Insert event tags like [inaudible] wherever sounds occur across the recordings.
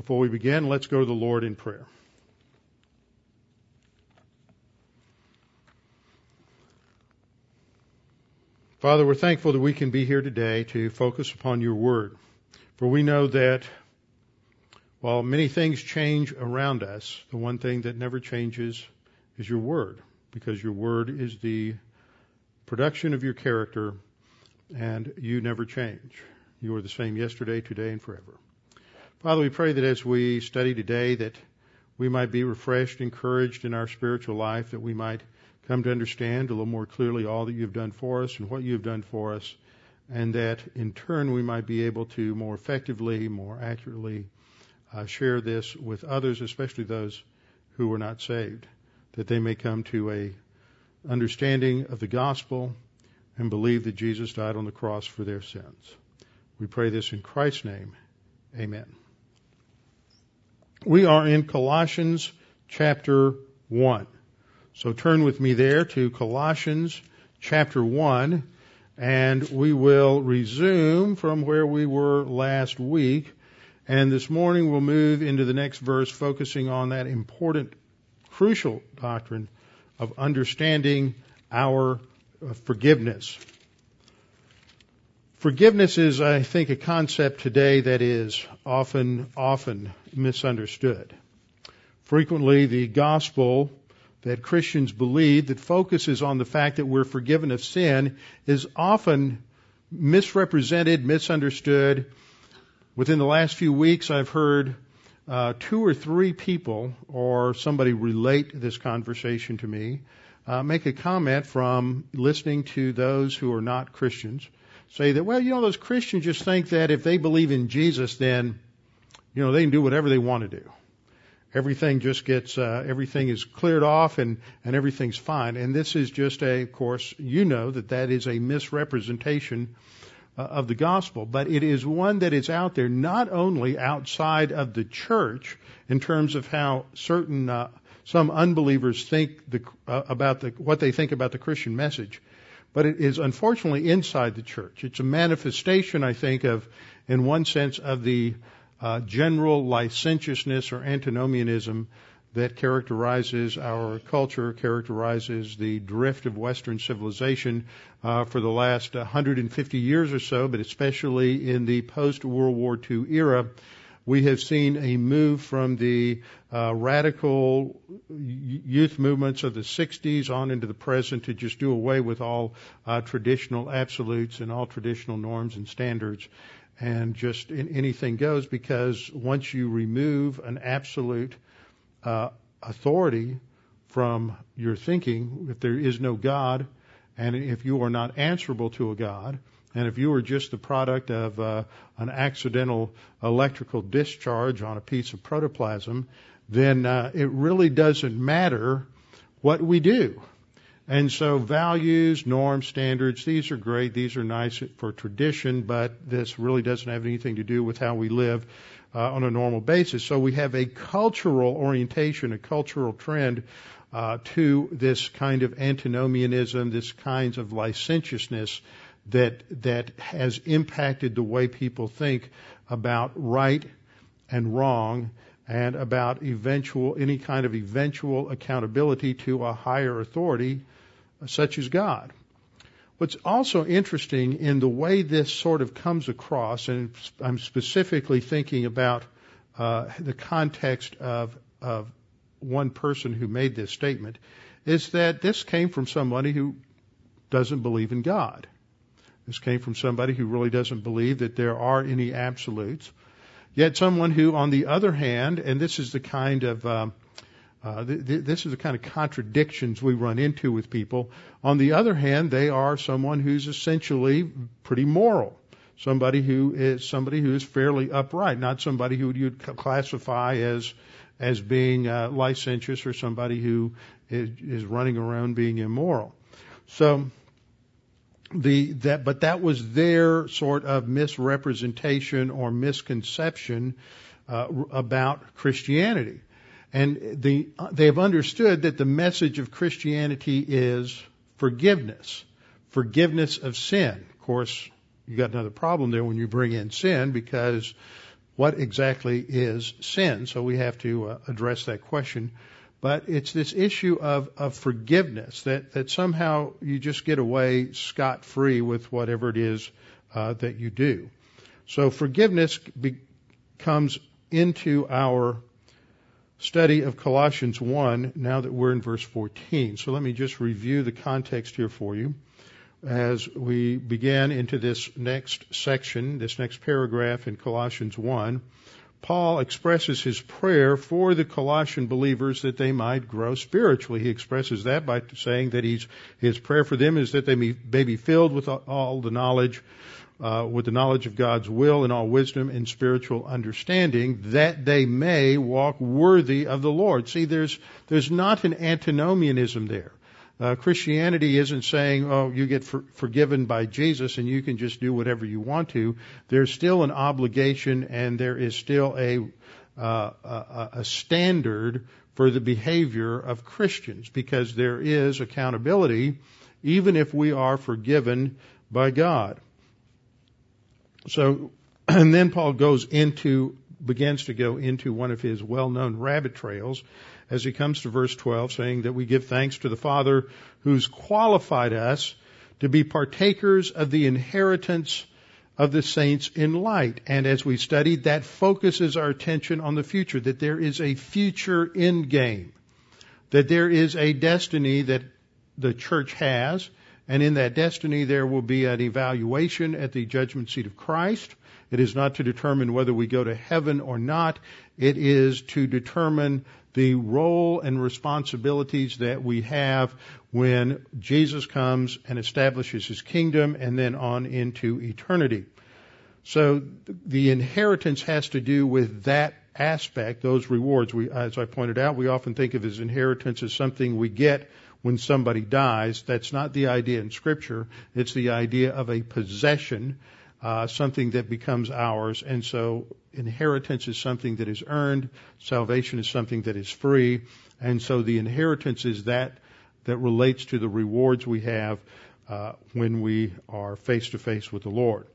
Before we begin, let's go to the Lord in prayer. Father, we're thankful that we can be here today to focus upon your word. For we know that while many things change around us, the one thing that never changes is your word, because your word is the production of your character, and you never change. You are the same yesterday, today, and forever. Father, we pray that as we study today, that we might be refreshed, encouraged in our spiritual life, that we might come to understand a little more clearly all that you've done for us and what you've done for us, and that in turn we might be able to more effectively, more accurately uh, share this with others, especially those who are not saved, that they may come to a understanding of the gospel and believe that Jesus died on the cross for their sins. We pray this in Christ's name. Amen. We are in Colossians chapter 1. So turn with me there to Colossians chapter 1 and we will resume from where we were last week. And this morning we'll move into the next verse, focusing on that important, crucial doctrine of understanding our uh, forgiveness. Forgiveness is, I think, a concept today that is often, often misunderstood. Frequently, the gospel that Christians believe that focuses on the fact that we're forgiven of sin is often misrepresented, misunderstood. Within the last few weeks, I've heard uh, two or three people or somebody relate this conversation to me, uh, make a comment from listening to those who are not Christians, say that, well, you know, those Christians just think that if they believe in Jesus, then, you know, they can do whatever they want to do. Everything just gets uh, everything is cleared off and and everything's fine. And this is just a of course you know that that is a misrepresentation uh, of the gospel. But it is one that is out there not only outside of the church in terms of how certain uh, some unbelievers think the, uh, about the, what they think about the Christian message but it is unfortunately inside the church it's a manifestation I think of in one sense of the uh, general licentiousness or antinomianism that characterizes our culture, characterizes the drift of Western civilization uh, for the last 150 years or so, but especially in the post World War II era. We have seen a move from the uh, radical youth movements of the 60s on into the present to just do away with all uh, traditional absolutes and all traditional norms and standards. And just anything goes because once you remove an absolute uh, authority from your thinking, if there is no God, and if you are not answerable to a God, and if you were just the product of uh, an accidental electrical discharge on a piece of protoplasm, then uh, it really doesn't matter what we do. And so values, norms, standards, these are great. These are nice for tradition, but this really doesn't have anything to do with how we live uh, on a normal basis. So we have a cultural orientation, a cultural trend uh, to this kind of antinomianism, this kinds of licentiousness that that has impacted the way people think about right and wrong and about eventual any kind of eventual accountability to a higher authority such as God. What's also interesting in the way this sort of comes across, and I'm specifically thinking about uh, the context of of one person who made this statement is that this came from somebody who doesn't believe in God. This came from somebody who really doesn't believe that there are any absolutes. Yet someone who, on the other hand, and this is the kind of um, uh, th- th- this is the kind of contradictions we run into with people. On the other hand, they are someone who's essentially pretty moral. Somebody who is somebody who is fairly upright, not somebody who you'd classify as as being uh, licentious or somebody who is, is running around being immoral. So the that but that was their sort of misrepresentation or misconception uh, about Christianity. And the, they have understood that the message of Christianity is forgiveness, forgiveness of sin. Of course, you got another problem there when you bring in sin because what exactly is sin? So we have to uh, address that question. But it's this issue of, of forgiveness that, that somehow you just get away scot free with whatever it is uh, that you do. So forgiveness be, comes into our study of Colossians 1 now that we're in verse 14. So let me just review the context here for you as we begin into this next section, this next paragraph in Colossians 1. Paul expresses his prayer for the Colossian believers that they might grow spiritually. He expresses that by saying that he's, his prayer for them is that they may, be filled with all the knowledge uh, with the knowledge of God's will and all wisdom and spiritual understanding, that they may walk worthy of the Lord. See, there's there's not an antinomianism there. Uh, Christianity isn't saying, oh, you get for, forgiven by Jesus and you can just do whatever you want to. There's still an obligation and there is still a, uh, a, a standard for the behavior of Christians because there is accountability even if we are forgiven by God. So, [clears throat] and then Paul goes into, begins to go into one of his well-known rabbit trails as he comes to verse 12 saying that we give thanks to the Father who's qualified us to be partakers of the inheritance of the saints in light. And as we studied, that focuses our attention on the future, that there is a future end game, that there is a destiny that the church has, and in that destiny, there will be an evaluation at the judgment seat of Christ. It is not to determine whether we go to heaven or not. It is to determine the role and responsibilities that we have when Jesus comes and establishes his kingdom and then on into eternity. So the inheritance has to do with that aspect, those rewards. We, as I pointed out, we often think of as inheritance as something we get when somebody dies. That's not the idea in Scripture. It's the idea of a possession, uh, something that becomes ours. And so inheritance is something that is earned. Salvation is something that is free. And so the inheritance is that that relates to the rewards we have uh, when we are face to face with the Lord.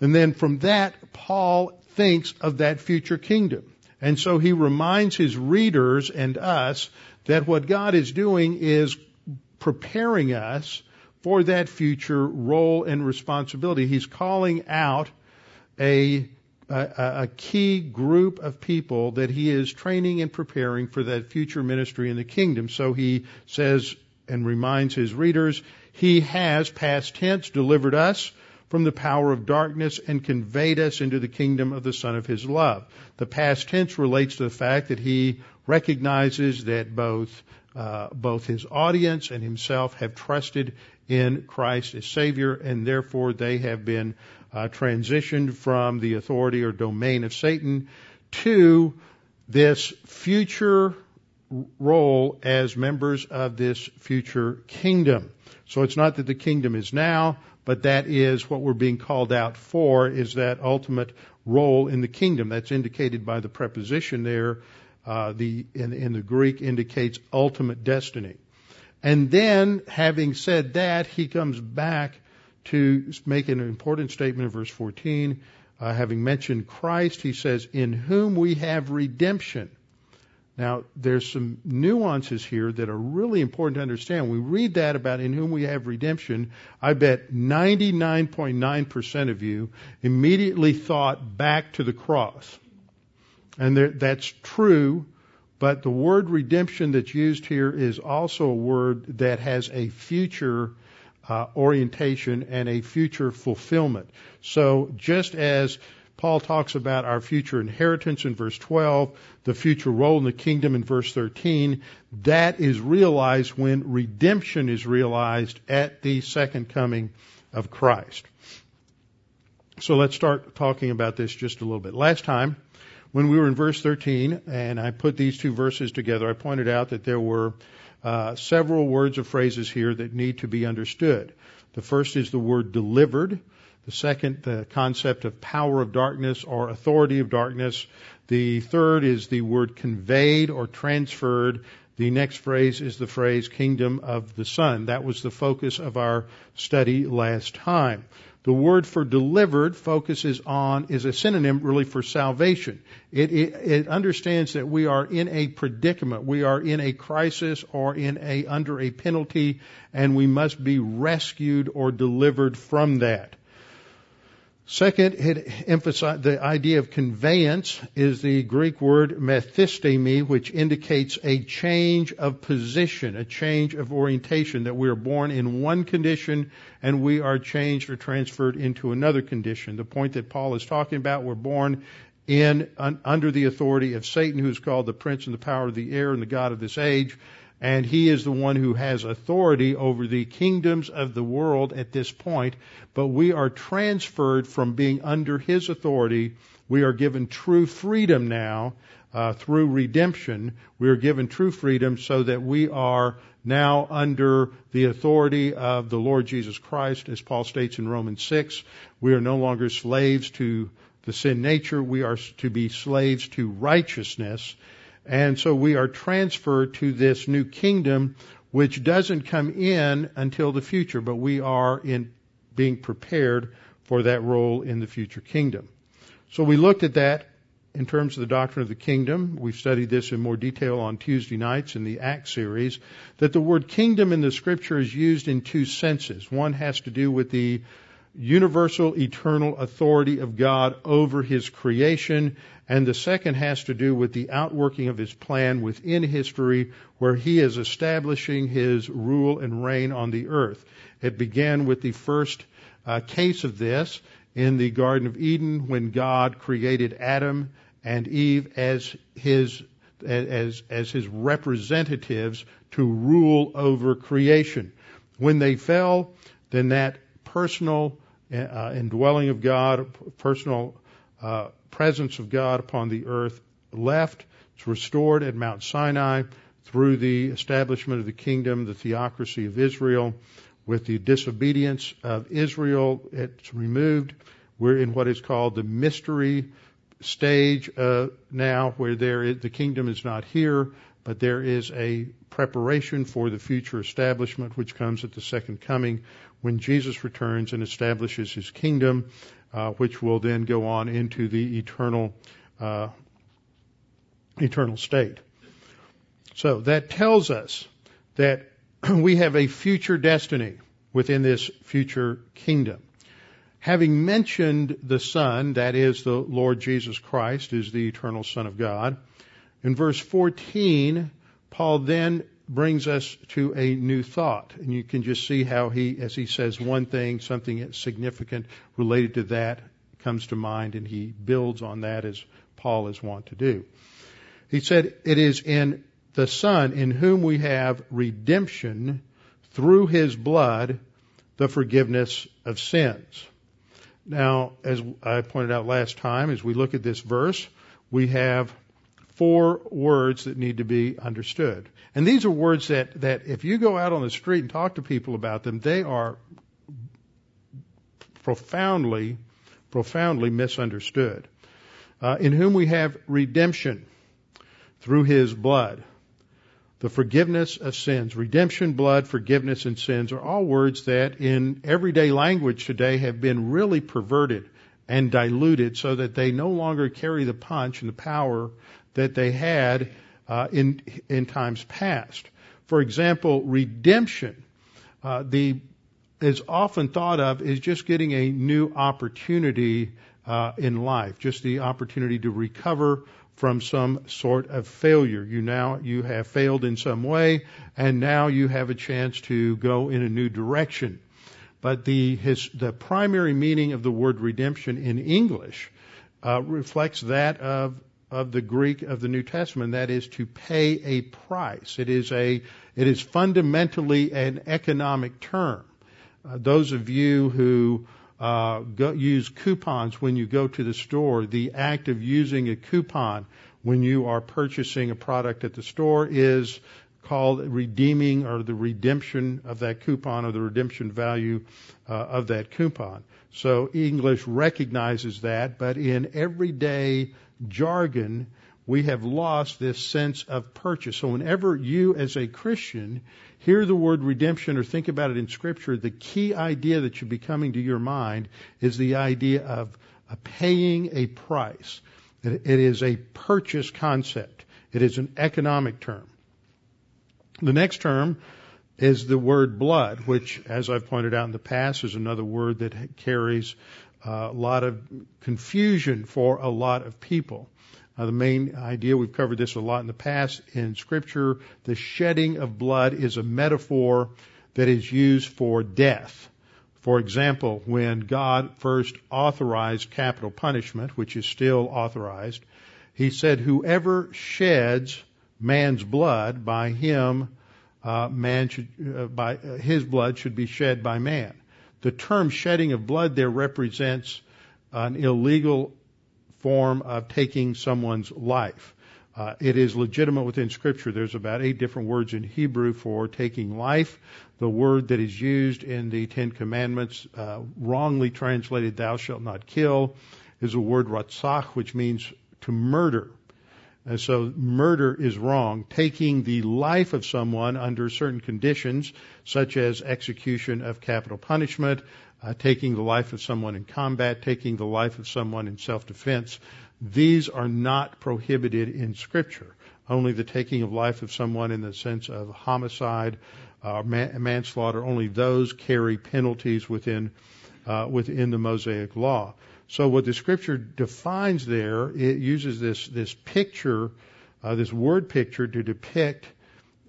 And then from that, Paul thinks of that future kingdom. And so he reminds his readers and us that what God is doing is preparing us for that future role and responsibility. He's calling out a, a, a, key group of people that he is training and preparing for that future ministry in the kingdom. So he says and reminds his readers, he has past tense delivered us from the power of darkness and conveyed us into the kingdom of the Son of His love. The past tense relates to the fact that he recognizes that both uh, both his audience and himself have trusted in Christ as Savior, and therefore they have been uh, transitioned from the authority or domain of Satan to this future role as members of this future kingdom. So it's not that the kingdom is now, but that is what we're being called out for is that ultimate role in the kingdom. That's indicated by the preposition there. Uh, the in, in the Greek indicates ultimate destiny. And then, having said that, he comes back to make an important statement in verse 14. Uh, having mentioned Christ, he says, "In whom we have redemption." Now, there's some nuances here that are really important to understand. We read that about in whom we have redemption, I bet 99.9% of you immediately thought back to the cross. And there, that's true, but the word redemption that's used here is also a word that has a future uh, orientation and a future fulfillment. So just as Paul talks about our future inheritance in verse 12, the future role in the kingdom in verse 13. That is realized when redemption is realized at the second coming of Christ. So let's start talking about this just a little bit. Last time, when we were in verse 13, and I put these two verses together, I pointed out that there were uh, several words or phrases here that need to be understood. The first is the word delivered. The second, the concept of power of darkness or authority of darkness. The third is the word conveyed or transferred. The next phrase is the phrase kingdom of the Son. That was the focus of our study last time. The word for delivered focuses on, is a synonym really for salvation. It, it, it, understands that we are in a predicament, we are in a crisis or in a, under a penalty, and we must be rescued or delivered from that. Second, it emphasized the idea of conveyance is the Greek word methistemi, which indicates a change of position, a change of orientation, that we are born in one condition and we are changed or transferred into another condition. The point that Paul is talking about, we're born in, un, under the authority of Satan, who's called the prince and the power of the air and the God of this age and he is the one who has authority over the kingdoms of the world at this point. But we are transferred from being under his authority. We are given true freedom now uh, through redemption. We are given true freedom so that we are now under the authority of the Lord Jesus Christ, as Paul states in Romans 6. We are no longer slaves to the sin nature. We are to be slaves to righteousness. And so we are transferred to this new kingdom, which doesn't come in until the future, but we are in being prepared for that role in the future kingdom. So we looked at that in terms of the doctrine of the kingdom. We've studied this in more detail on Tuesday nights in the Acts series, that the word kingdom in the scripture is used in two senses. One has to do with the universal eternal authority of God over his creation, and the second has to do with the outworking of his plan within history where he is establishing his rule and reign on the earth. It began with the first uh, case of this in the Garden of Eden when God created Adam and Eve as his as as his representatives to rule over creation. When they fell, then that personal uh, indwelling of God, personal uh, presence of God upon the earth left. It's restored at Mount Sinai through the establishment of the kingdom, the theocracy of Israel. With the disobedience of Israel, it's removed. We're in what is called the mystery stage uh, now, where there is, the kingdom is not here, but there is a preparation for the future establishment, which comes at the second coming, when Jesus returns and establishes his kingdom, uh, which will then go on into the eternal uh, eternal state. So that tells us that [clears throat] we have a future destiny within this future kingdom. Having mentioned the Son, that is the Lord Jesus Christ, is the eternal Son of God, in verse 14, Paul then brings us to a new thought. And you can just see how he, as he says one thing, something significant related to that comes to mind, and he builds on that as Paul is wont to do. He said, It is in the Son in whom we have redemption through his blood, the forgiveness of sins. Now, as I pointed out last time, as we look at this verse, we have four words that need to be understood. And these are words that, that if you go out on the street and talk to people about them, they are profoundly, profoundly misunderstood. Uh, in whom we have redemption through his blood. The forgiveness of sins. Redemption, blood, forgiveness, and sins are all words that in everyday language today have been really perverted and diluted so that they no longer carry the punch and the power that they had uh, in in times past. For example, redemption, uh, the is often thought of as just getting a new opportunity uh, in life, just the opportunity to recover from some sort of failure. You now you have failed in some way, and now you have a chance to go in a new direction. But the his, the primary meaning of the word redemption in English uh, reflects that of of the Greek of the New Testament. That is to pay a price. It is a it is fundamentally an economic term. Uh, those of you who uh, go, use coupons when you go to the store, the act of using a coupon when you are purchasing a product at the store is called redeeming or the redemption of that coupon or the redemption value uh, of that coupon. So English recognizes that, but in everyday jargon, we have lost this sense of purchase. So whenever you as a Christian hear the word redemption or think about it in scripture, the key idea that should be coming to your mind is the idea of paying a price. It is a purchase concept. It is an economic term. The next term is the word blood, which, as I've pointed out in the past, is another word that carries a lot of confusion for a lot of people. Uh, the main idea, we've covered this a lot in the past in Scripture, the shedding of blood is a metaphor that is used for death. For example, when God first authorized capital punishment, which is still authorized, He said, "Whoever sheds man's blood, by him, uh, man should, uh, by uh, his blood should be shed by man." The term shedding of blood there represents an illegal form of taking someone's life. Uh, it is legitimate within Scripture. There's about eight different words in Hebrew for taking life. The word that is used in the Ten Commandments, uh, wrongly translated, "Thou shalt not kill," is a word ratzach, which means to murder. And so murder is wrong. Taking the life of someone under certain conditions, such as execution of capital punishment, uh, taking the life of someone in combat, taking the life of someone in self-defense. These are not prohibited in Scripture. Only the taking of life of someone in the sense of homicide, uh, man- manslaughter, only those carry penalties within uh, within the Mosaic law. So what the Scripture defines there, it uses this this picture, uh, this word picture to depict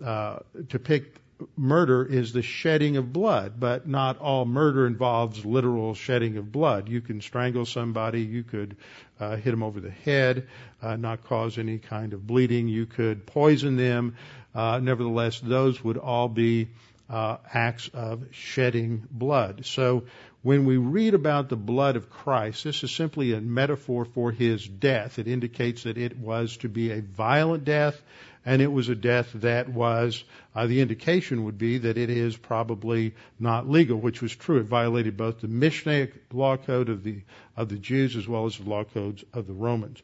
uh, depict murder is the shedding of blood, but not all murder involves literal shedding of blood. You can strangle somebody, you could uh, hit them over the head, uh, not cause any kind of bleeding, you could poison them. Uh, nevertheless, those would all be uh, acts of shedding blood. So when we read about the blood of Christ, this is simply a metaphor for his death. It indicates that it was to be a violent death and it was a death that was, uh, the indication would be that it is probably not legal, which was true. It violated both the Mishnaic law code of the, of the Jews as well as the law codes of the Romans.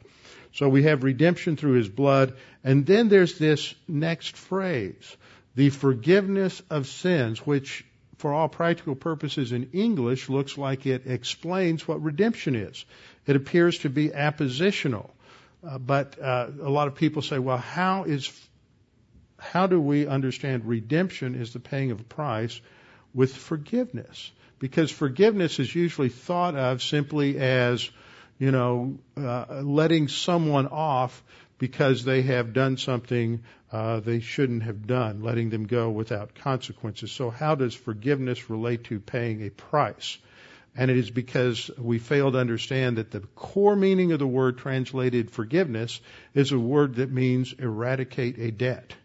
So we have redemption through his blood, and then there's this next phrase, the forgiveness of sins, which for all practical purposes in English looks like it explains what redemption is. It appears to be appositional. Uh, but uh, a lot of people say, well, how is how do we understand redemption is the paying of a price with forgiveness? Because forgiveness is usually thought of simply as, you know, uh, letting someone off because they have done something uh, they shouldn't have done, letting them go without consequences. So how does forgiveness relate to paying a price? And it is because we fail to understand that the core meaning of the word translated forgiveness is a word that means eradicate a debt.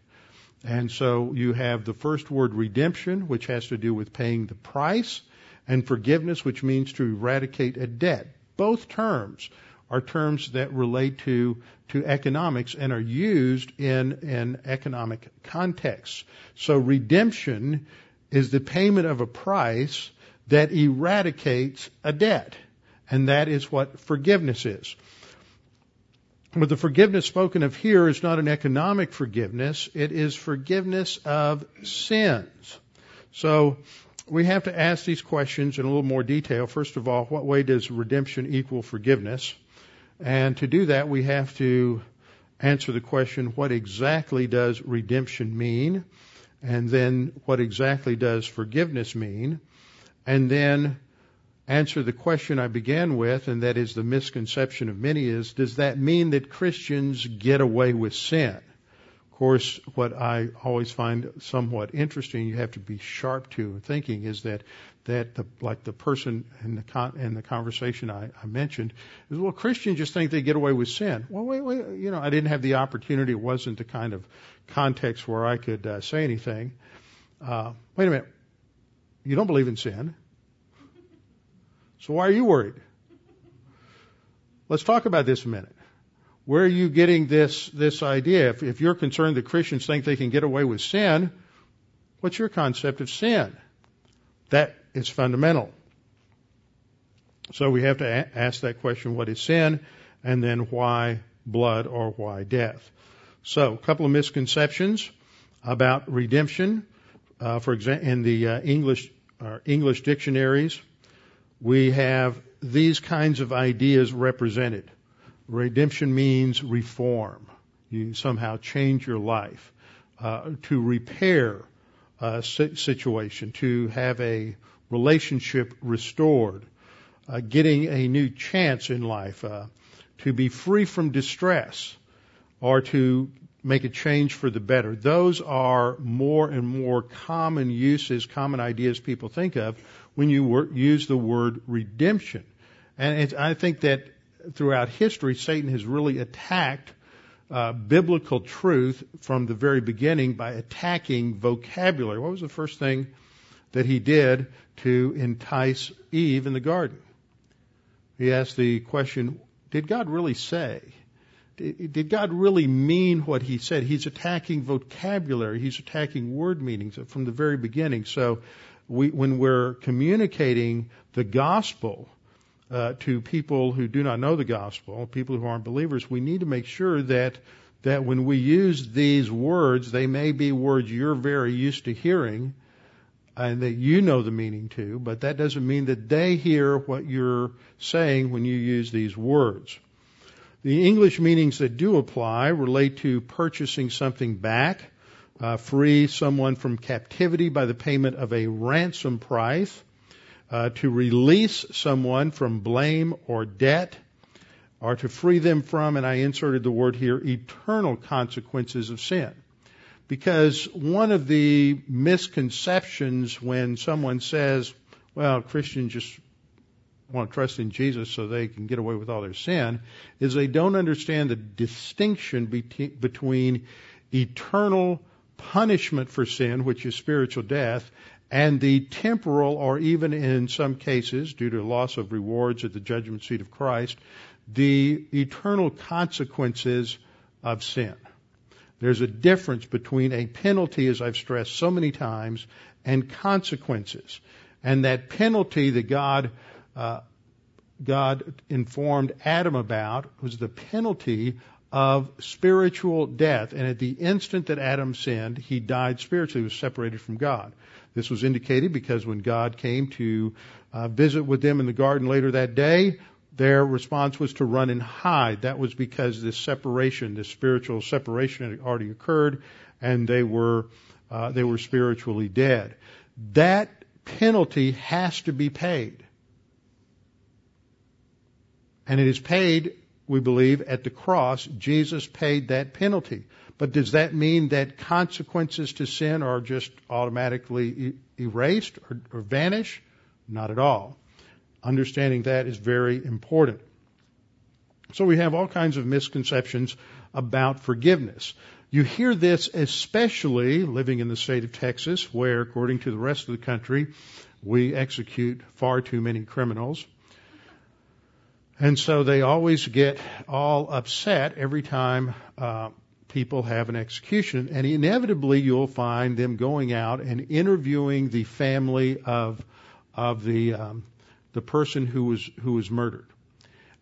And so you have the first word redemption, which has to do with paying the price, and forgiveness, which means to eradicate a debt. Both terms are terms that relate to, to economics and are used in an economic context. So redemption is the payment of a price that eradicates a debt. And that is what forgiveness is. But the forgiveness spoken of here is not an economic forgiveness, it is forgiveness of sins. So we have to ask these questions in a little more detail. First of all, what way does redemption equal forgiveness? And to do that, we have to answer the question, what exactly does redemption mean? And then what exactly does forgiveness mean? And then answer the question I began with, and that is the misconception of many is, does that mean that Christians get away with sin? Course, what I always find somewhat interesting, you have to be sharp to thinking, is that that the, like the person in the con, in the conversation I, I mentioned is well Christians just think they get away with sin. Well, wait, wait, you know I didn't have the opportunity. It wasn't the kind of context where I could uh, say anything. Uh, wait a minute, you don't believe in sin. So why are you worried? Let's talk about this a minute. Where are you getting this, this idea? If, if you're concerned that Christians think they can get away with sin, what's your concept of sin? That is fundamental. So we have to a- ask that question, what is sin? And then why blood or why death? So a couple of misconceptions about redemption. Uh, for example, in the uh, English, uh, English dictionaries, we have these kinds of ideas represented. Redemption means reform. You somehow change your life, uh, to repair a situation, to have a relationship restored, uh, getting a new chance in life, uh, to be free from distress, or to make a change for the better. Those are more and more common uses, common ideas people think of when you wor- use the word redemption. And I think that throughout history, Satan has really attacked uh, biblical truth from the very beginning by attacking vocabulary. What was the first thing that he did to entice Eve in the garden? He asked the question, did God really say? Did God really mean what he said? He's attacking vocabulary. He's attacking word meanings from the very beginning. So we, when we're communicating the gospel uh, to people who do not know the gospel, people who aren't believers, we need to make sure that that when we use these words, they may be words you're very used to hearing and that you know the meaning to, but that doesn't mean that they hear what you're saying when you use these words. The English meanings that do apply relate to purchasing something back, uh, free someone from captivity by the payment of a ransom price, uh, to release someone from blame or debt, or to free them from, and I inserted the word here, eternal consequences of sin. Because one of the misconceptions when someone says, well, Christians just want to trust in Jesus so they can get away with all their sin, is they don't understand the distinction between eternal punishment for sin, which is spiritual death, and the temporal, or even in some cases, due to loss of rewards at the judgment seat of Christ, the eternal consequences of sin. There's a difference between a penalty, as I've stressed so many times, and consequences. And that penalty that God uh, God informed Adam about was the penalty of spiritual death. And at the instant that Adam sinned, he died spiritually, he was separated from God. This was indicated because when God came to uh, visit with them in the garden later that day, their response was to run and hide. That was because this separation, this spiritual separation had already occurred, and they were uh, they were spiritually dead. That penalty has to be paid, and it is paid we believe at the cross, Jesus paid that penalty. But does that mean that consequences to sin are just automatically erased or, or vanish? Not at all. Understanding that is very important. So we have all kinds of misconceptions about forgiveness. You hear this especially living in the state of Texas, where, according to the rest of the country, we execute far too many criminals. And so they always get all upset every time uh, people have an execution. And inevitably, you'll find them going out and interviewing the family of of the um, the person who was who was murdered.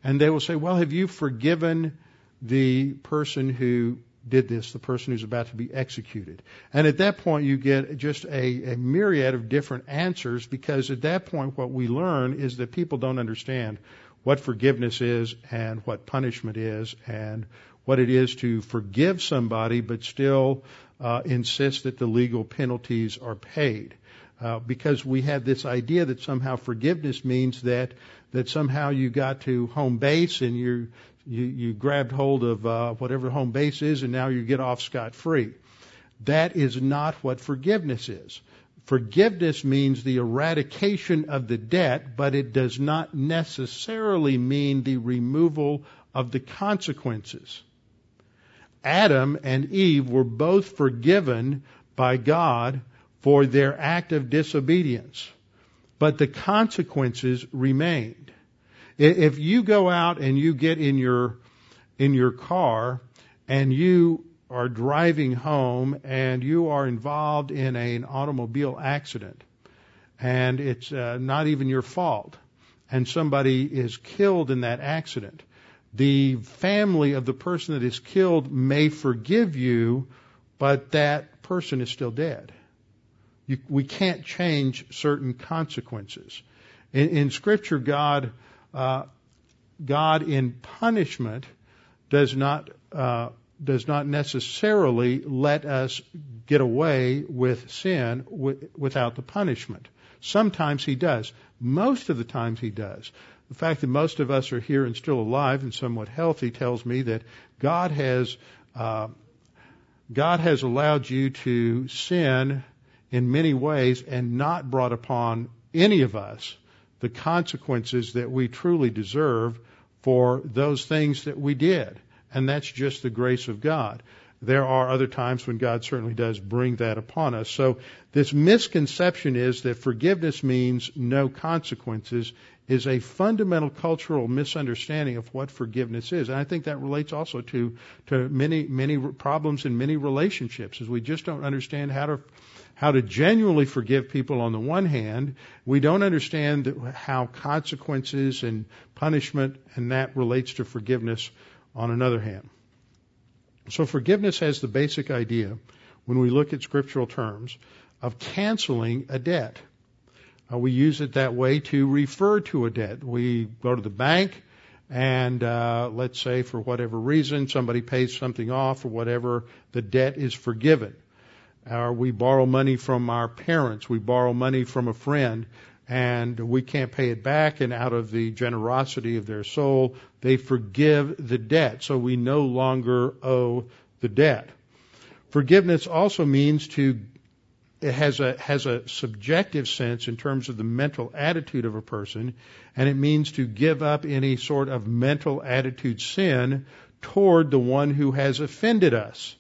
And they will say, "Well, have you forgiven the person who did this, the person who's about to be executed. And at that point, you get just a, a, myriad of different answers because at that point, what we learn is that people don't understand what forgiveness is and what punishment is and what it is to forgive somebody but still uh, insist that the legal penalties are paid. uh, because we have this idea that somehow forgiveness means that that somehow you got to home base and you you, you grabbed hold of uh, whatever home base is and now you get off scot free. That is not what forgiveness is. Forgiveness means the eradication of the debt, but it does not necessarily mean the removal of the consequences. Adam and Eve were both forgiven by God for their act of disobedience, but the consequences remained. If you go out and you get in your in your car and you are driving home and you are involved in a, an automobile accident and it's uh, not even your fault and somebody is killed in that accident, the family of the person that is killed may forgive you, but that person is still dead. You, we can't change certain consequences. In, in Scripture, God, uh, God in punishment does not uh, does not necessarily let us get away with sin w- without the punishment. Sometimes he does. Most of the times he does. The fact that most of us are here and still alive and somewhat healthy tells me that God has uh, God has allowed you to sin in many ways and not brought upon any of us the consequences that we truly deserve for those things that we did and that's just the grace of God. There are other times when God certainly does bring that upon us. So this misconception is that forgiveness means no consequences is a fundamental cultural misunderstanding of what forgiveness is. And I think that relates also to, to many, many problems in many relationships, is we just don't understand how to, how to genuinely forgive people on the one hand. We don't understand how consequences and punishment and that relates to forgiveness on another hand. So forgiveness has the basic idea, when we look at scriptural terms, of canceling a debt. Uh, we use it that way to refer to a debt. We go to the bank and uh, let's say for whatever reason somebody pays something off or whatever, the debt is forgiven. Or we borrow money from our parents, we borrow money from a friend, and we can't pay it back, and out of the generosity of their soul, they forgive the debt. So we no longer owe the debt. Forgiveness also means to it has a has a subjective sense in terms of the mental attitude of a person, and it means to give up any sort of mental attitude sin toward the one who has offended us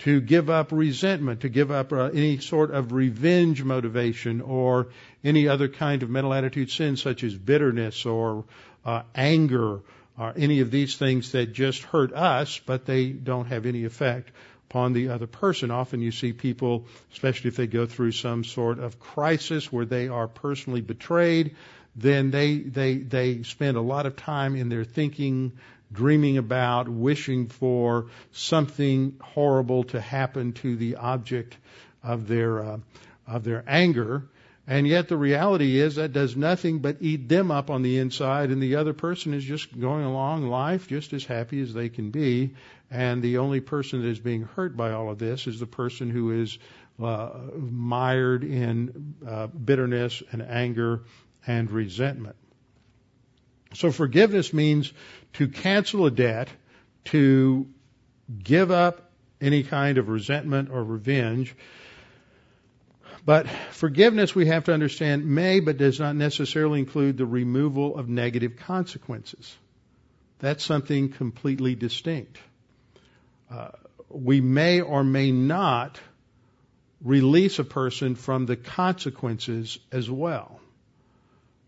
to give up resentment, to give up uh, any sort of revenge motivation or any other kind of mental attitude sin such as bitterness or uh, anger or any of these things that just hurt us, but they don't have any effect upon the other person. Often you see people, especially if they go through some sort of crisis where they are personally betrayed, then they, they, they spend a lot of time in their thinking dreaming about, wishing for something horrible to happen to the object of their uh, of their anger. And yet the reality is that does nothing but eat them up on the inside, and the other person is just going along life just as happy as they can be. And the only person that is being hurt by all of this is the person who is uh, mired in uh, bitterness and anger and resentment. So forgiveness means to cancel a debt, to give up any kind of resentment or revenge. But forgiveness, we have to understand, may but does not necessarily include the removal of negative consequences. That's something completely distinct. Uh, we may or may not release a person from the consequences as well.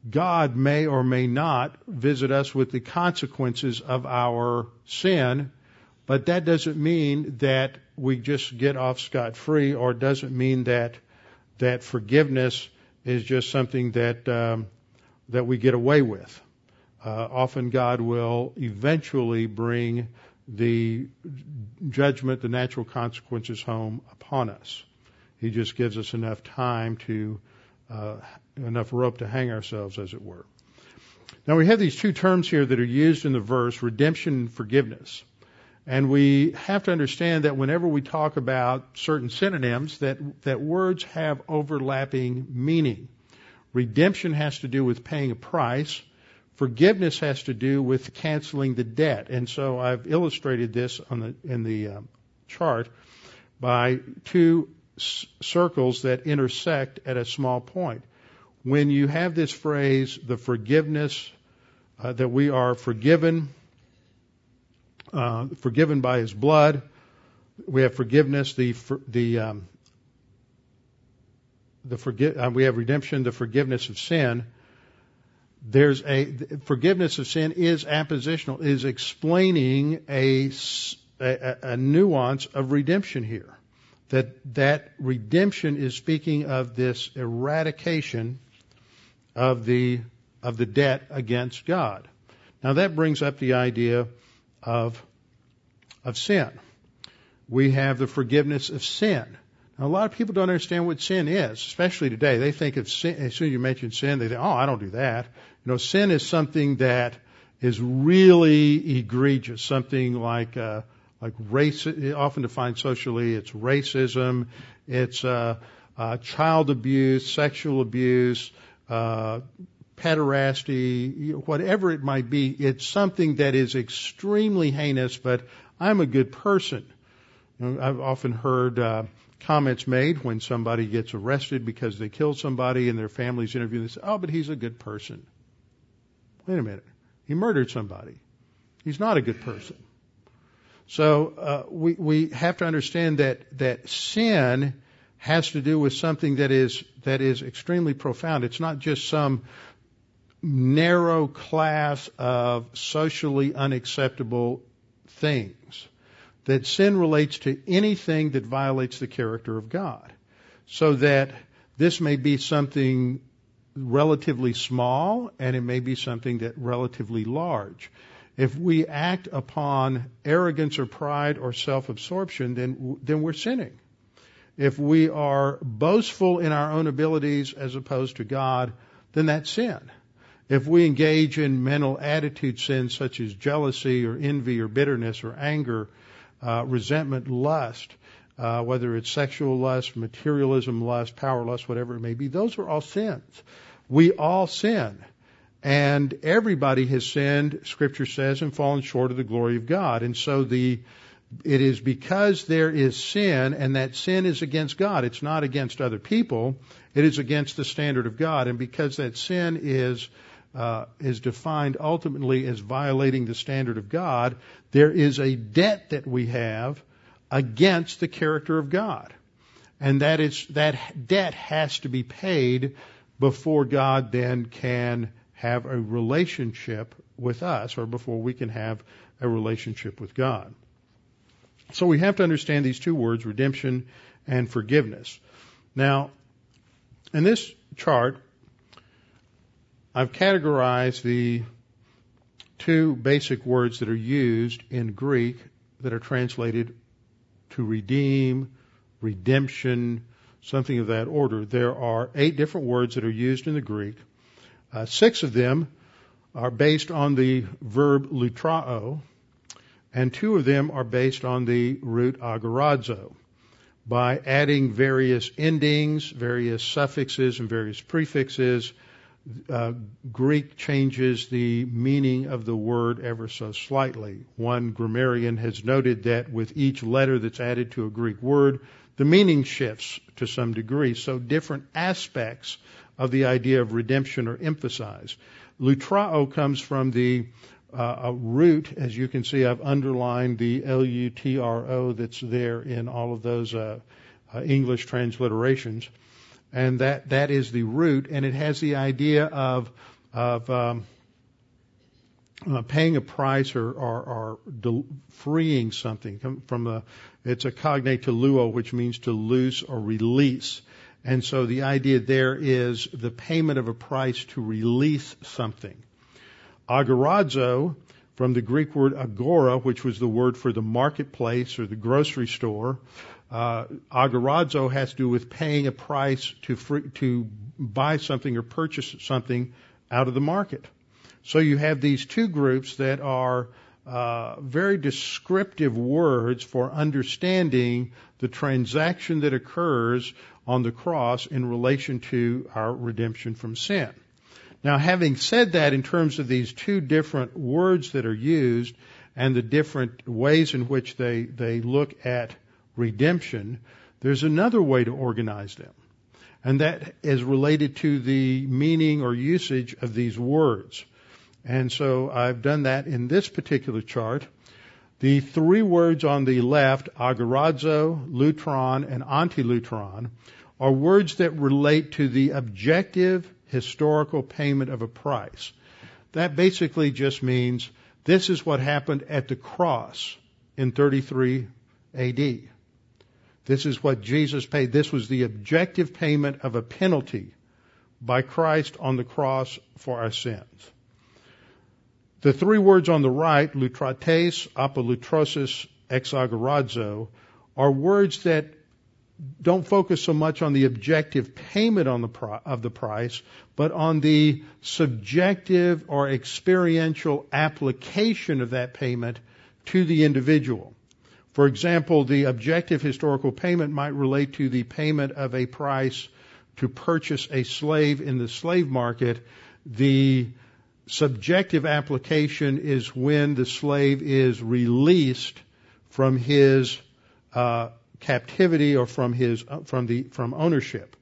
God may or may not visit us with the consequences of our sin, but that doesn't mean that we just get off scot free, or doesn't mean that that forgiveness is just something that um, that we get away with. Uh, often God will eventually bring the judgment, the natural consequences home upon us. He just gives us enough time to uh, enough rope to hang ourselves, as it were. Now we have these two terms here that are used in the verse, redemption and forgiveness. And we have to understand that whenever we talk about certain synonyms, that, that words have overlapping meaning. Redemption has to do with paying a price. Forgiveness has to do with canceling the debt. And so I've illustrated this on the, in the um, chart by two s- circles that intersect at a small point. When you have this phrase, the forgiveness, uh, that we are forgiven uh, forgiven by His blood. We have forgiveness, the the um, the forgive, uh, we have redemption, the forgiveness of sin. There's a forgiveness of sin is appositional, is explaining a, a, a nuance of redemption here. That that redemption is speaking of this eradication of the of the debt against God. Now that brings up the idea of, of sin. We have the forgiveness of sin. Now, a lot of people don't understand what sin is, especially today. They think of sin, as soon as you mention sin, they think, oh, I don't do that. You know, sin is something that is really egregious, something like, uh, like race, often defined socially, it's racism, it's, uh, uh, child abuse, sexual abuse, uh, pederasty, whatever it might be, it's something that is extremely heinous, but I'm a good person. I've often heard uh, comments made when somebody gets arrested because they killed somebody and their family's interviewed. They say, "Oh, but he's a good person." Wait a minute, he murdered somebody. He's not a good person. So uh, we we have to understand that that sin has to do with something that is that is extremely profound. It's not just some narrow class of socially unacceptable things. That sin relates to anything that violates the character of God. So that this may be something relatively small and it may be something that relatively large. If we act upon arrogance or pride or self-absorption, then, then we're sinning. If we are boastful in our own abilities as opposed to God, then that's sin. If we engage in mental attitude sins such as jealousy or envy or bitterness or anger, uh, resentment, lust, uh, whether it's sexual lust, materialism lust, power lust, whatever it may be, those are all sins. We all sin. And everybody has sinned, scripture says, and fallen short of the glory of God. And so the, it is because there is sin and that sin is against God. It's not against other people. It is against the standard of God. And because that sin is uh, is defined ultimately as violating the standard of God, there is a debt that we have against the character of God. And that is, that debt has to be paid before God then can have a relationship with us or before we can have a relationship with God. So we have to understand these two words, redemption and forgiveness. Now, in this chart, I've categorized the two basic words that are used in Greek that are translated to redeem, redemption, something of that order. There are eight different words that are used in the Greek. Uh, six of them are based on the verb lutrao, and two of them are based on the root agorazo. By adding various endings, various suffixes, and various prefixes, uh, Greek changes the meaning of the word ever so slightly. One grammarian has noted that with each letter that's added to a Greek word, the meaning shifts to some degree. So different aspects of the idea of redemption are emphasized. Lutrao comes from the uh, a root, as you can see, I've underlined the L-U-T-R-O that's there in all of those uh, uh, English transliterations and that that is the root, and it has the idea of of um, uh, paying a price or, or, or del- freeing something from the. It's a cognate to luo, which means to loose or release. And so the idea there is the payment of a price to release something. Agorazo, from the Greek word agora, which was the word for the marketplace or the grocery store, uh, agorazo has to do with paying a price to free, to buy something or purchase something out of the market. So you have these two groups that are uh, very descriptive words for understanding the transaction that occurs on the cross in relation to our redemption from sin. Now, having said that, in terms of these two different words that are used and the different ways in which they, they look at redemption, there's another way to organize them. And that is related to the meaning or usage of these words. And so I've done that in this particular chart. The three words on the left, agorazo, lutron, and antilutron, are words that relate to the objective historical payment of a price. That basically just means this is what happened at the cross in 33 AD. This is what Jesus paid. This was the objective payment of a penalty by Christ on the cross for our sins. The three words on the right, lutrotes, apolutrosis, exagorazo, are words that don't focus so much on the objective payment on the pri- of the price, but on the subjective or experiential application of that payment to the individual. For example, the objective historical payment might relate to the payment of a price to purchase a slave in the slave market. The subjective application is when the slave is released from his uh, captivity or from his uh, from the from ownership.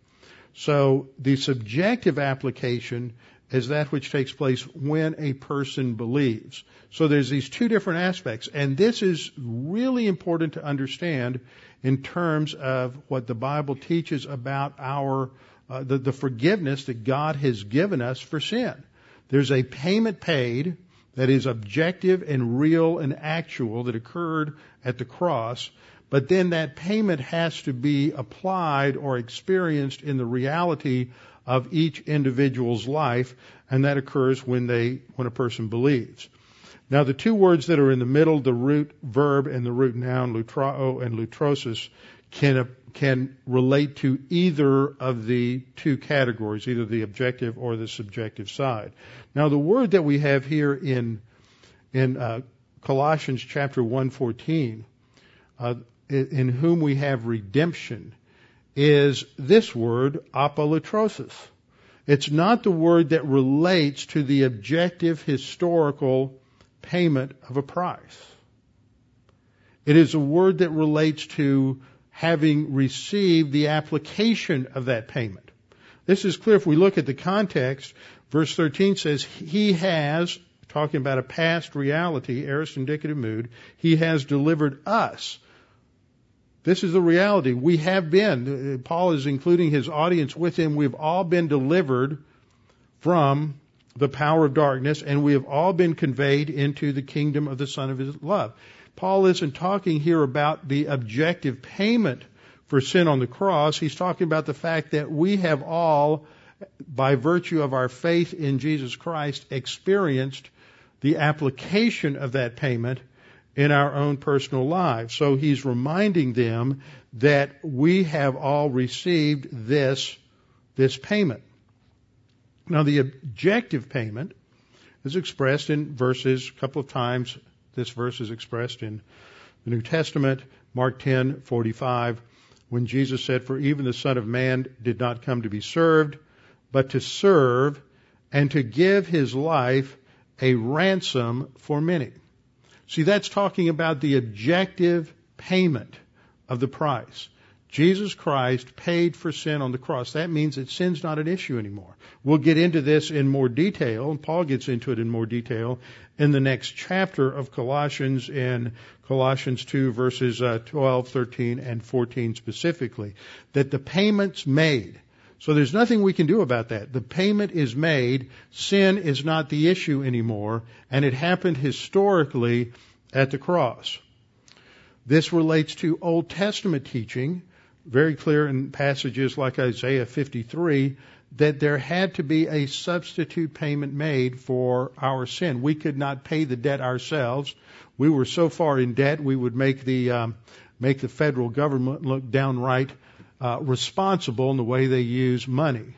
So the subjective application is that which takes place when a person believes. So there's these two different aspects, and this is really important to understand in terms of what the Bible teaches about our uh, the, the forgiveness that God has given us for sin. There's a payment paid that is objective and real and actual that occurred at the cross, but then that payment has to be applied or experienced in the reality of each individual's life, and that occurs when they, when a person believes. Now the two words that are in the middle, the root verb and the root noun, lutrao and lutrosis, can, can relate to either of the two categories, either the objective or the subjective side. Now the word that we have here in, in uh, Colossians chapter 114, uh, in whom we have redemption is this word, apolutrosis. It's not the word that relates to the objective historical payment of a price. It is a word that relates to having received the application of that payment. This is clear if we look at the context. Verse 13 says, He has, talking about a past reality, aorist indicative mood, He has delivered us this is the reality. We have been, uh, Paul is including his audience with him, we've all been delivered from the power of darkness and we have all been conveyed into the kingdom of the Son of his love. Paul isn't talking here about the objective payment for sin on the cross. He's talking about the fact that we have all, by virtue of our faith in Jesus Christ, experienced the application of that payment in our own personal lives. So he's reminding them that we have all received this, this payment. Now the objective payment is expressed in verses, a couple of times this verse is expressed in the New Testament, Mark 10:45, when Jesus said, "For even the Son of Man did not come to be served, but to serve and to give his life a ransom for many." See, that's talking about the objective payment of the price. Jesus Christ paid for sin on the cross. That means that sin's not an issue anymore. We'll get into this in more detail, and Paul gets into it in more detail in the next chapter of Colossians in Colossians 2 verses uh, 12, 13, and 14 specifically. That the payments made so there's nothing we can do about that. The payment is made. Sin is not the issue anymore, and it happened historically at the cross. This relates to Old Testament teaching, very clear in passages like Isaiah 53, that there had to be a substitute payment made for our sin. We could not pay the debt ourselves. We were so far in debt we would make the um, make the federal government look downright uh, responsible in the way they use money.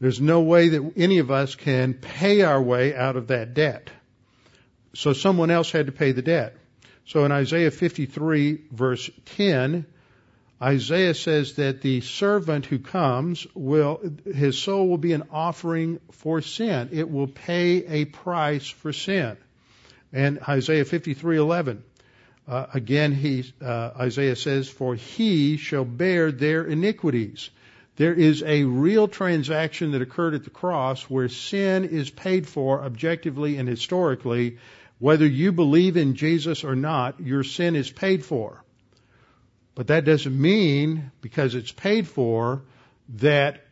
There's no way that any of us can pay our way out of that debt. so someone else had to pay the debt. So in Isaiah 53 verse 10, Isaiah says that the servant who comes will, his soul will be an offering for sin. It will pay a price for sin. And Isaiah 53:11, uh, again, he, uh, Isaiah says, "For he shall bear their iniquities." There is a real transaction that occurred at the cross where sin is paid for objectively and historically. Whether you believe in Jesus or not, your sin is paid for. But that doesn't mean, because it's paid for, that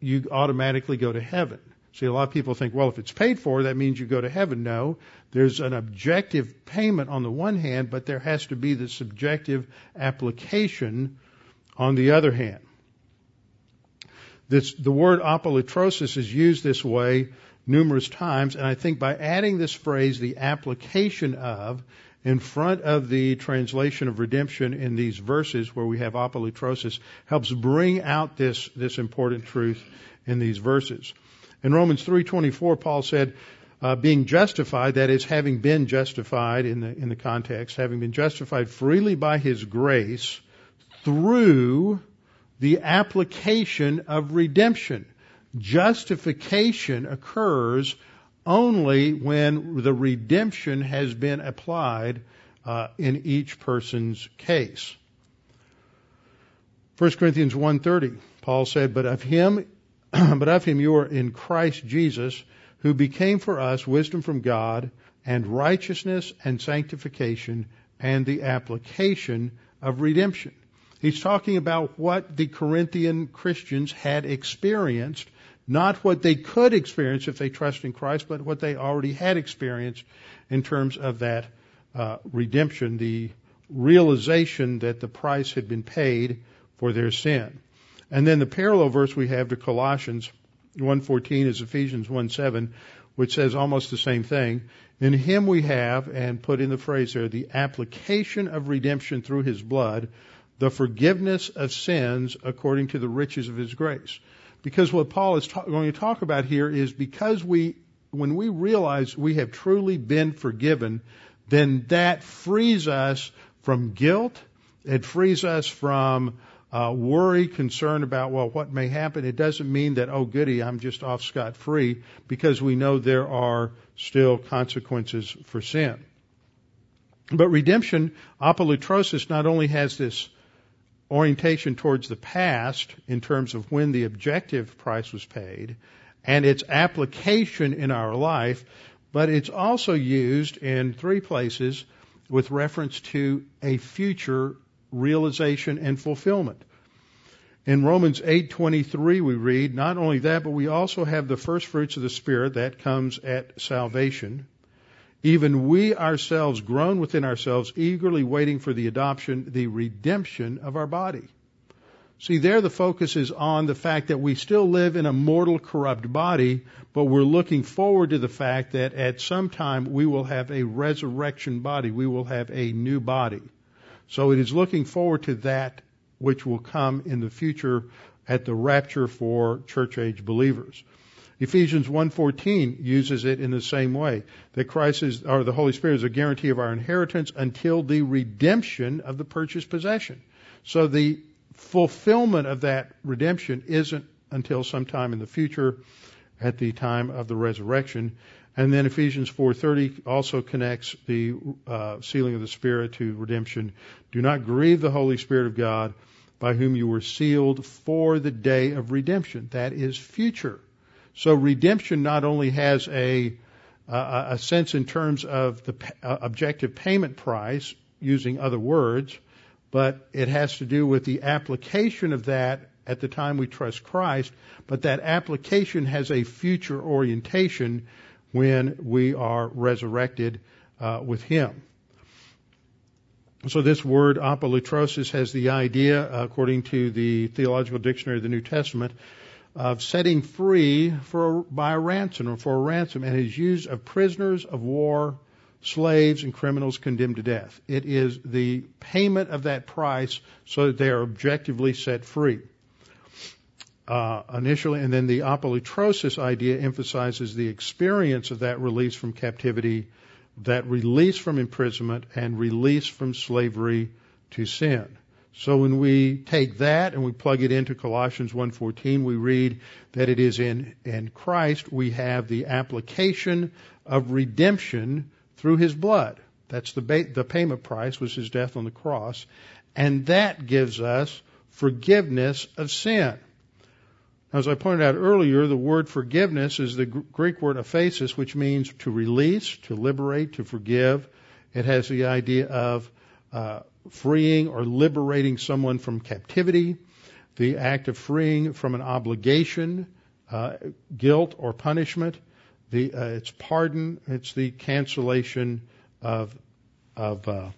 you automatically go to heaven. See, a lot of people think, well, if it's paid for, that means you go to heaven. No, there's an objective payment on the one hand, but there has to be the subjective application on the other hand. This, the word apolutrosis is used this way numerous times, and I think by adding this phrase, the application of, in front of the translation of redemption in these verses where we have apolutrosis helps bring out this, this important truth in these verses. In Romans 3:24 Paul said uh, being justified that is having been justified in the in the context having been justified freely by his grace through the application of redemption. Justification occurs only when the redemption has been applied uh, in each person's case. 1 Corinthians 1:30 Paul said but of him [clears throat] but of him you are in Christ Jesus who became for us wisdom from God and righteousness and sanctification and the application of redemption. He's talking about what the Corinthian Christians had experienced not what they could experience if they trust in Christ, but what they already had experienced in terms of that uh, redemption, the realization that the price had been paid for their sin. And then the parallel verse we have to Colossians 1:14 is Ephesians 1:7, which says almost the same thing. In him we have, and put in the phrase there, the application of redemption through his blood, the forgiveness of sins according to the riches of his grace. Because what Paul is ta- going to talk about here is because we, when we realize we have truly been forgiven, then that frees us from guilt. It frees us from uh, worry, concern about, well, what may happen. It doesn't mean that, oh, goody, I'm just off scot free, because we know there are still consequences for sin. But redemption, apolutrosis, not only has this orientation towards the past in terms of when the objective price was paid and its application in our life, but it's also used in three places with reference to a future realization and fulfillment. In Romans 8:23 we read, not only that, but we also have the first fruits of the spirit that comes at salvation even we ourselves groan within ourselves, eagerly waiting for the adoption, the redemption of our body. See, there the focus is on the fact that we still live in a mortal, corrupt body, but we're looking forward to the fact that at some time we will have a resurrection body. We will have a new body. So it is looking forward to that which will come in the future at the rapture for church age believers. Ephesians 1:14 uses it in the same way that Christ is or the Holy Spirit is a guarantee of our inheritance until the redemption of the purchased possession. So the fulfillment of that redemption isn't until sometime in the future at the time of the resurrection. And then Ephesians 4:30 also connects the uh, sealing of the Spirit to redemption. Do not grieve the Holy Spirit of God, by whom you were sealed for the day of redemption. That is future. So redemption not only has a, a, a sense in terms of the uh, objective payment price, using other words, but it has to do with the application of that at the time we trust Christ, but that application has a future orientation when we are resurrected uh, with Him. So this word apolutrosis has the idea, according to the Theological Dictionary of the New Testament, of setting free for by a ransom or for a ransom and is used of prisoners of war, slaves, and criminals condemned to death. It is the payment of that price so that they are objectively set free. Uh, initially, and then the apolutrosis idea emphasizes the experience of that release from captivity that release from imprisonment and release from slavery to sin. So when we take that and we plug it into Colossians 1:14, we read that it is in in Christ we have the application of redemption through his blood. That's the ba- the payment price was his death on the cross, and that gives us forgiveness of sin. As I pointed out earlier, the word forgiveness is the Greek word aphesis, which means to release, to liberate, to forgive. It has the idea of uh, freeing or liberating someone from captivity, the act of freeing from an obligation, uh, guilt, or punishment. The, uh, it's pardon. It's the cancellation of of uh,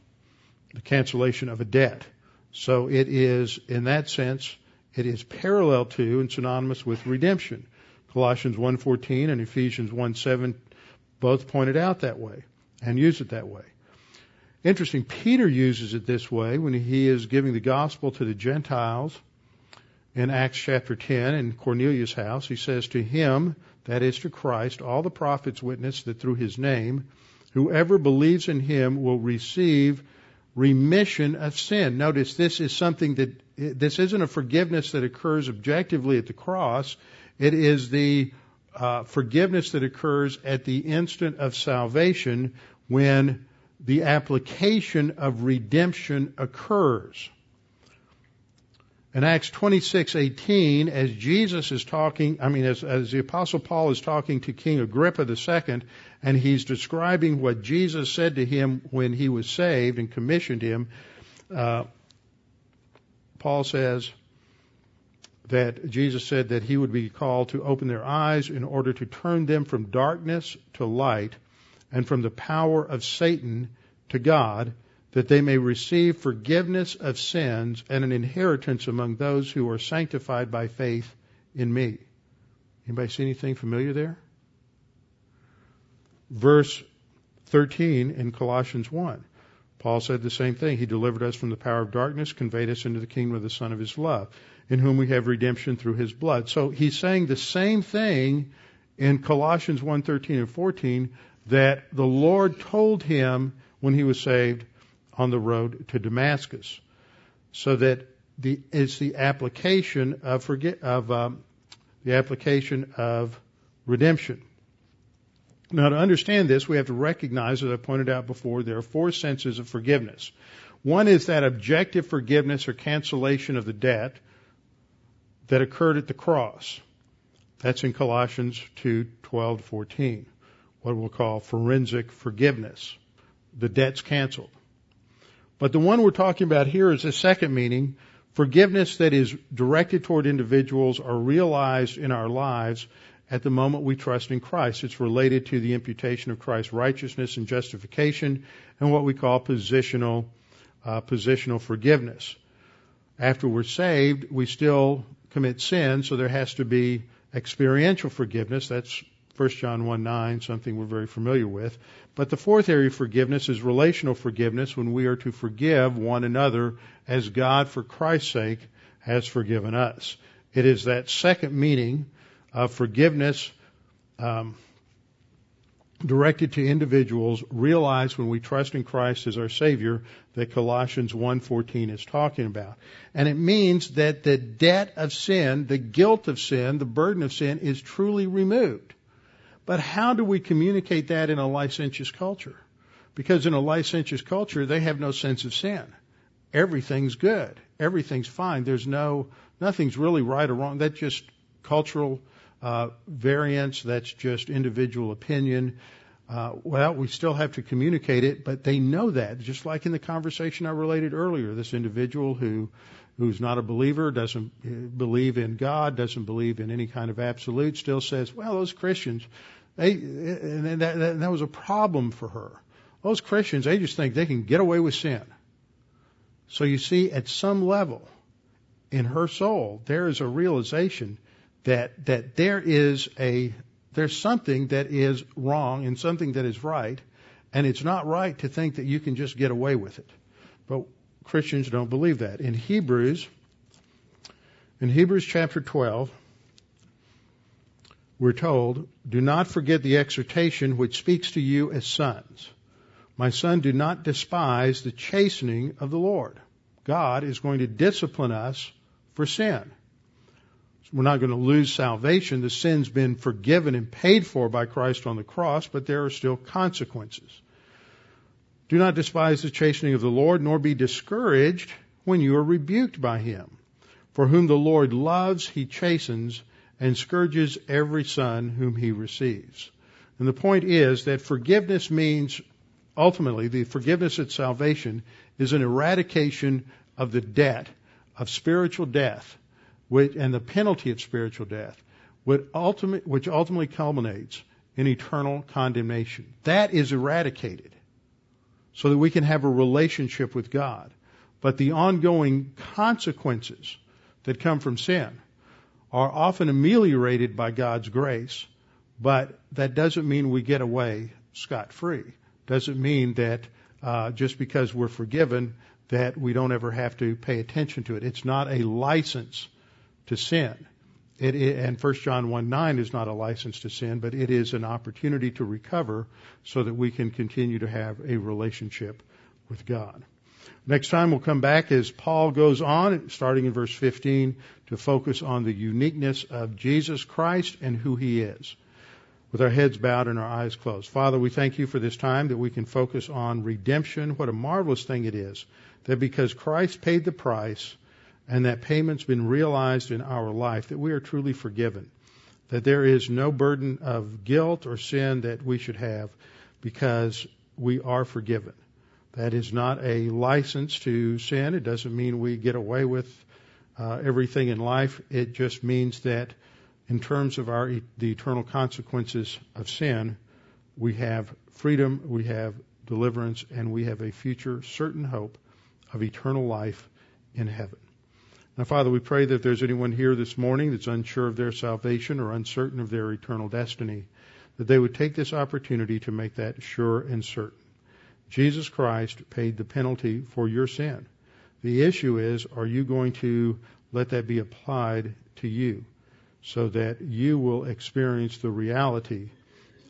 the cancellation of a debt. So it is, in that sense, it is parallel to and synonymous with redemption. Colossians 1:14 and Ephesians 1:7 both point it out that way and use it that way. Interesting, Peter uses it this way when he is giving the gospel to the Gentiles in Acts chapter 10 in Cornelius' house. He says to him, that is to Christ, all the prophets witness that through his name, whoever believes in him will receive remission of sin. Notice this is something that this isn't a forgiveness that occurs objectively at the cross. It is the uh, forgiveness that occurs at the instant of salvation when the application of redemption occurs. In Acts 26:18, as Jesus is talking, I mean, as, as the Apostle Paul is talking to King Agrippa II, and he's describing what Jesus said to him when he was saved and commissioned him, uh, Paul says that Jesus said that he would be called to open their eyes in order to turn them from darkness to light and from the power of Satan to God that they may receive forgiveness of sins and an inheritance among those who are sanctified by faith in me. Anybody see anything familiar there? Verse 13 in Colossians 1. Paul said the same thing. He delivered us from the power of darkness, conveyed us into the kingdom of the Son of His love, in whom we have redemption through His blood. So he's saying the same thing in Colossians 1:13 and 14 that the Lord told him when he was saved on the road to Damascus. So that the, it's the application of, forget, of um, the application of redemption. Now, to understand this, we have to recognize, as I pointed out before, there are four senses of forgiveness. One is that objective forgiveness or cancellation of the debt that occurred at the cross. That's in Colossians 2, 12 to 14. What we'll call forensic forgiveness. The debt's canceled. But the one we're talking about here is a second meaning, forgiveness that is directed toward individuals or realized in our lives at the moment we trust in Christ. It's related to the imputation of Christ's righteousness and justification and what we call positional, uh, positional forgiveness. After we're saved, we still commit sin, so there has to be experiential forgiveness. That's 1 John 1 9, something we're very familiar with. But the fourth area of forgiveness is relational forgiveness when we are to forgive one another as God, for Christ's sake, has forgiven us. It is that second meaning of forgiveness um, directed to individuals realize when we trust in Christ as our Savior that Colossians 1:14 is talking about. And it means that the debt of sin, the guilt of sin, the burden of sin is truly removed. But how do we communicate that in a licentious culture? Because in a licentious culture, they have no sense of sin. Everything's good. Everything's fine. There's no, nothing's really right or wrong. That's just cultural variance. That's just individual opinion. Uh, well, we still have to communicate it, but they know that. Just like in the conversation I related earlier, this individual who who's not a believer, doesn't uh, believe in God, doesn't believe in any kind of absolute, still says, well, those Christians, and that was a problem for her. Those Christians, they just think they can get away with sin. So you see, at some level in her soul, there is a realization that, that there is a, there's something that is wrong and something that is right, and it's not right to think that you can just get away with it. But Christians don't believe that. In Hebrews, in Hebrews chapter 12, we're told, do not forget the exhortation which speaks to you as sons. My son, do not despise the chastening of the Lord. God is going to discipline us for sin. We're not going to lose salvation. The sin's been forgiven and paid for by Christ on the cross, but there are still consequences. Do not despise the chastening of the Lord, nor be discouraged when you are rebuked by him. For whom the Lord loves, he chastens and scourges every son whom he receives. And the point is that forgiveness means ultimately the forgiveness at salvation is an eradication of the debt of spiritual death and the penalty of spiritual death which, ultimate, which ultimately culminates in eternal condemnation. That is eradicated so that we can have a relationship with God. But the ongoing consequences that come from sin are often ameliorated by God's grace, but that doesn't mean we get away scot free. Doesn't mean that uh, just because we're forgiven that we don't ever have to pay attention to it. It's not a license to sin. It, it, and 1 John 1 9 is not a license to sin, but it is an opportunity to recover so that we can continue to have a relationship with God. Next time we'll come back as Paul goes on, starting in verse 15, to focus on the uniqueness of Jesus Christ and who he is. With our heads bowed and our eyes closed. Father, we thank you for this time that we can focus on redemption. What a marvelous thing it is that because Christ paid the price and that payment's been realized in our life, that we are truly forgiven. That there is no burden of guilt or sin that we should have because we are forgiven. That is not a license to sin. It doesn't mean we get away with uh, everything in life. It just means that in terms of our the eternal consequences of sin, we have freedom, we have deliverance, and we have a future certain hope of eternal life in heaven. Now, Father, we pray that if there's anyone here this morning that's unsure of their salvation or uncertain of their eternal destiny, that they would take this opportunity to make that sure and certain. Jesus Christ paid the penalty for your sin. The issue is, are you going to let that be applied to you so that you will experience the reality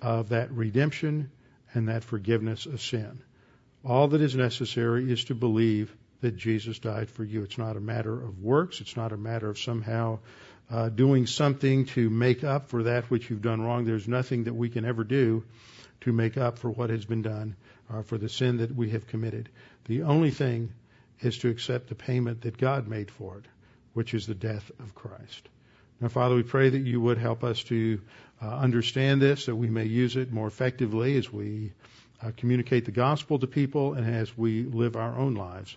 of that redemption and that forgiveness of sin? All that is necessary is to believe that Jesus died for you. It's not a matter of works. It's not a matter of somehow uh, doing something to make up for that which you've done wrong. There's nothing that we can ever do to make up for what has been done or for the sin that we have committed. The only thing is to accept the payment that God made for it, which is the death of Christ. Now, Father, we pray that you would help us to uh, understand this, that we may use it more effectively as we uh, communicate the gospel to people and as we live our own lives.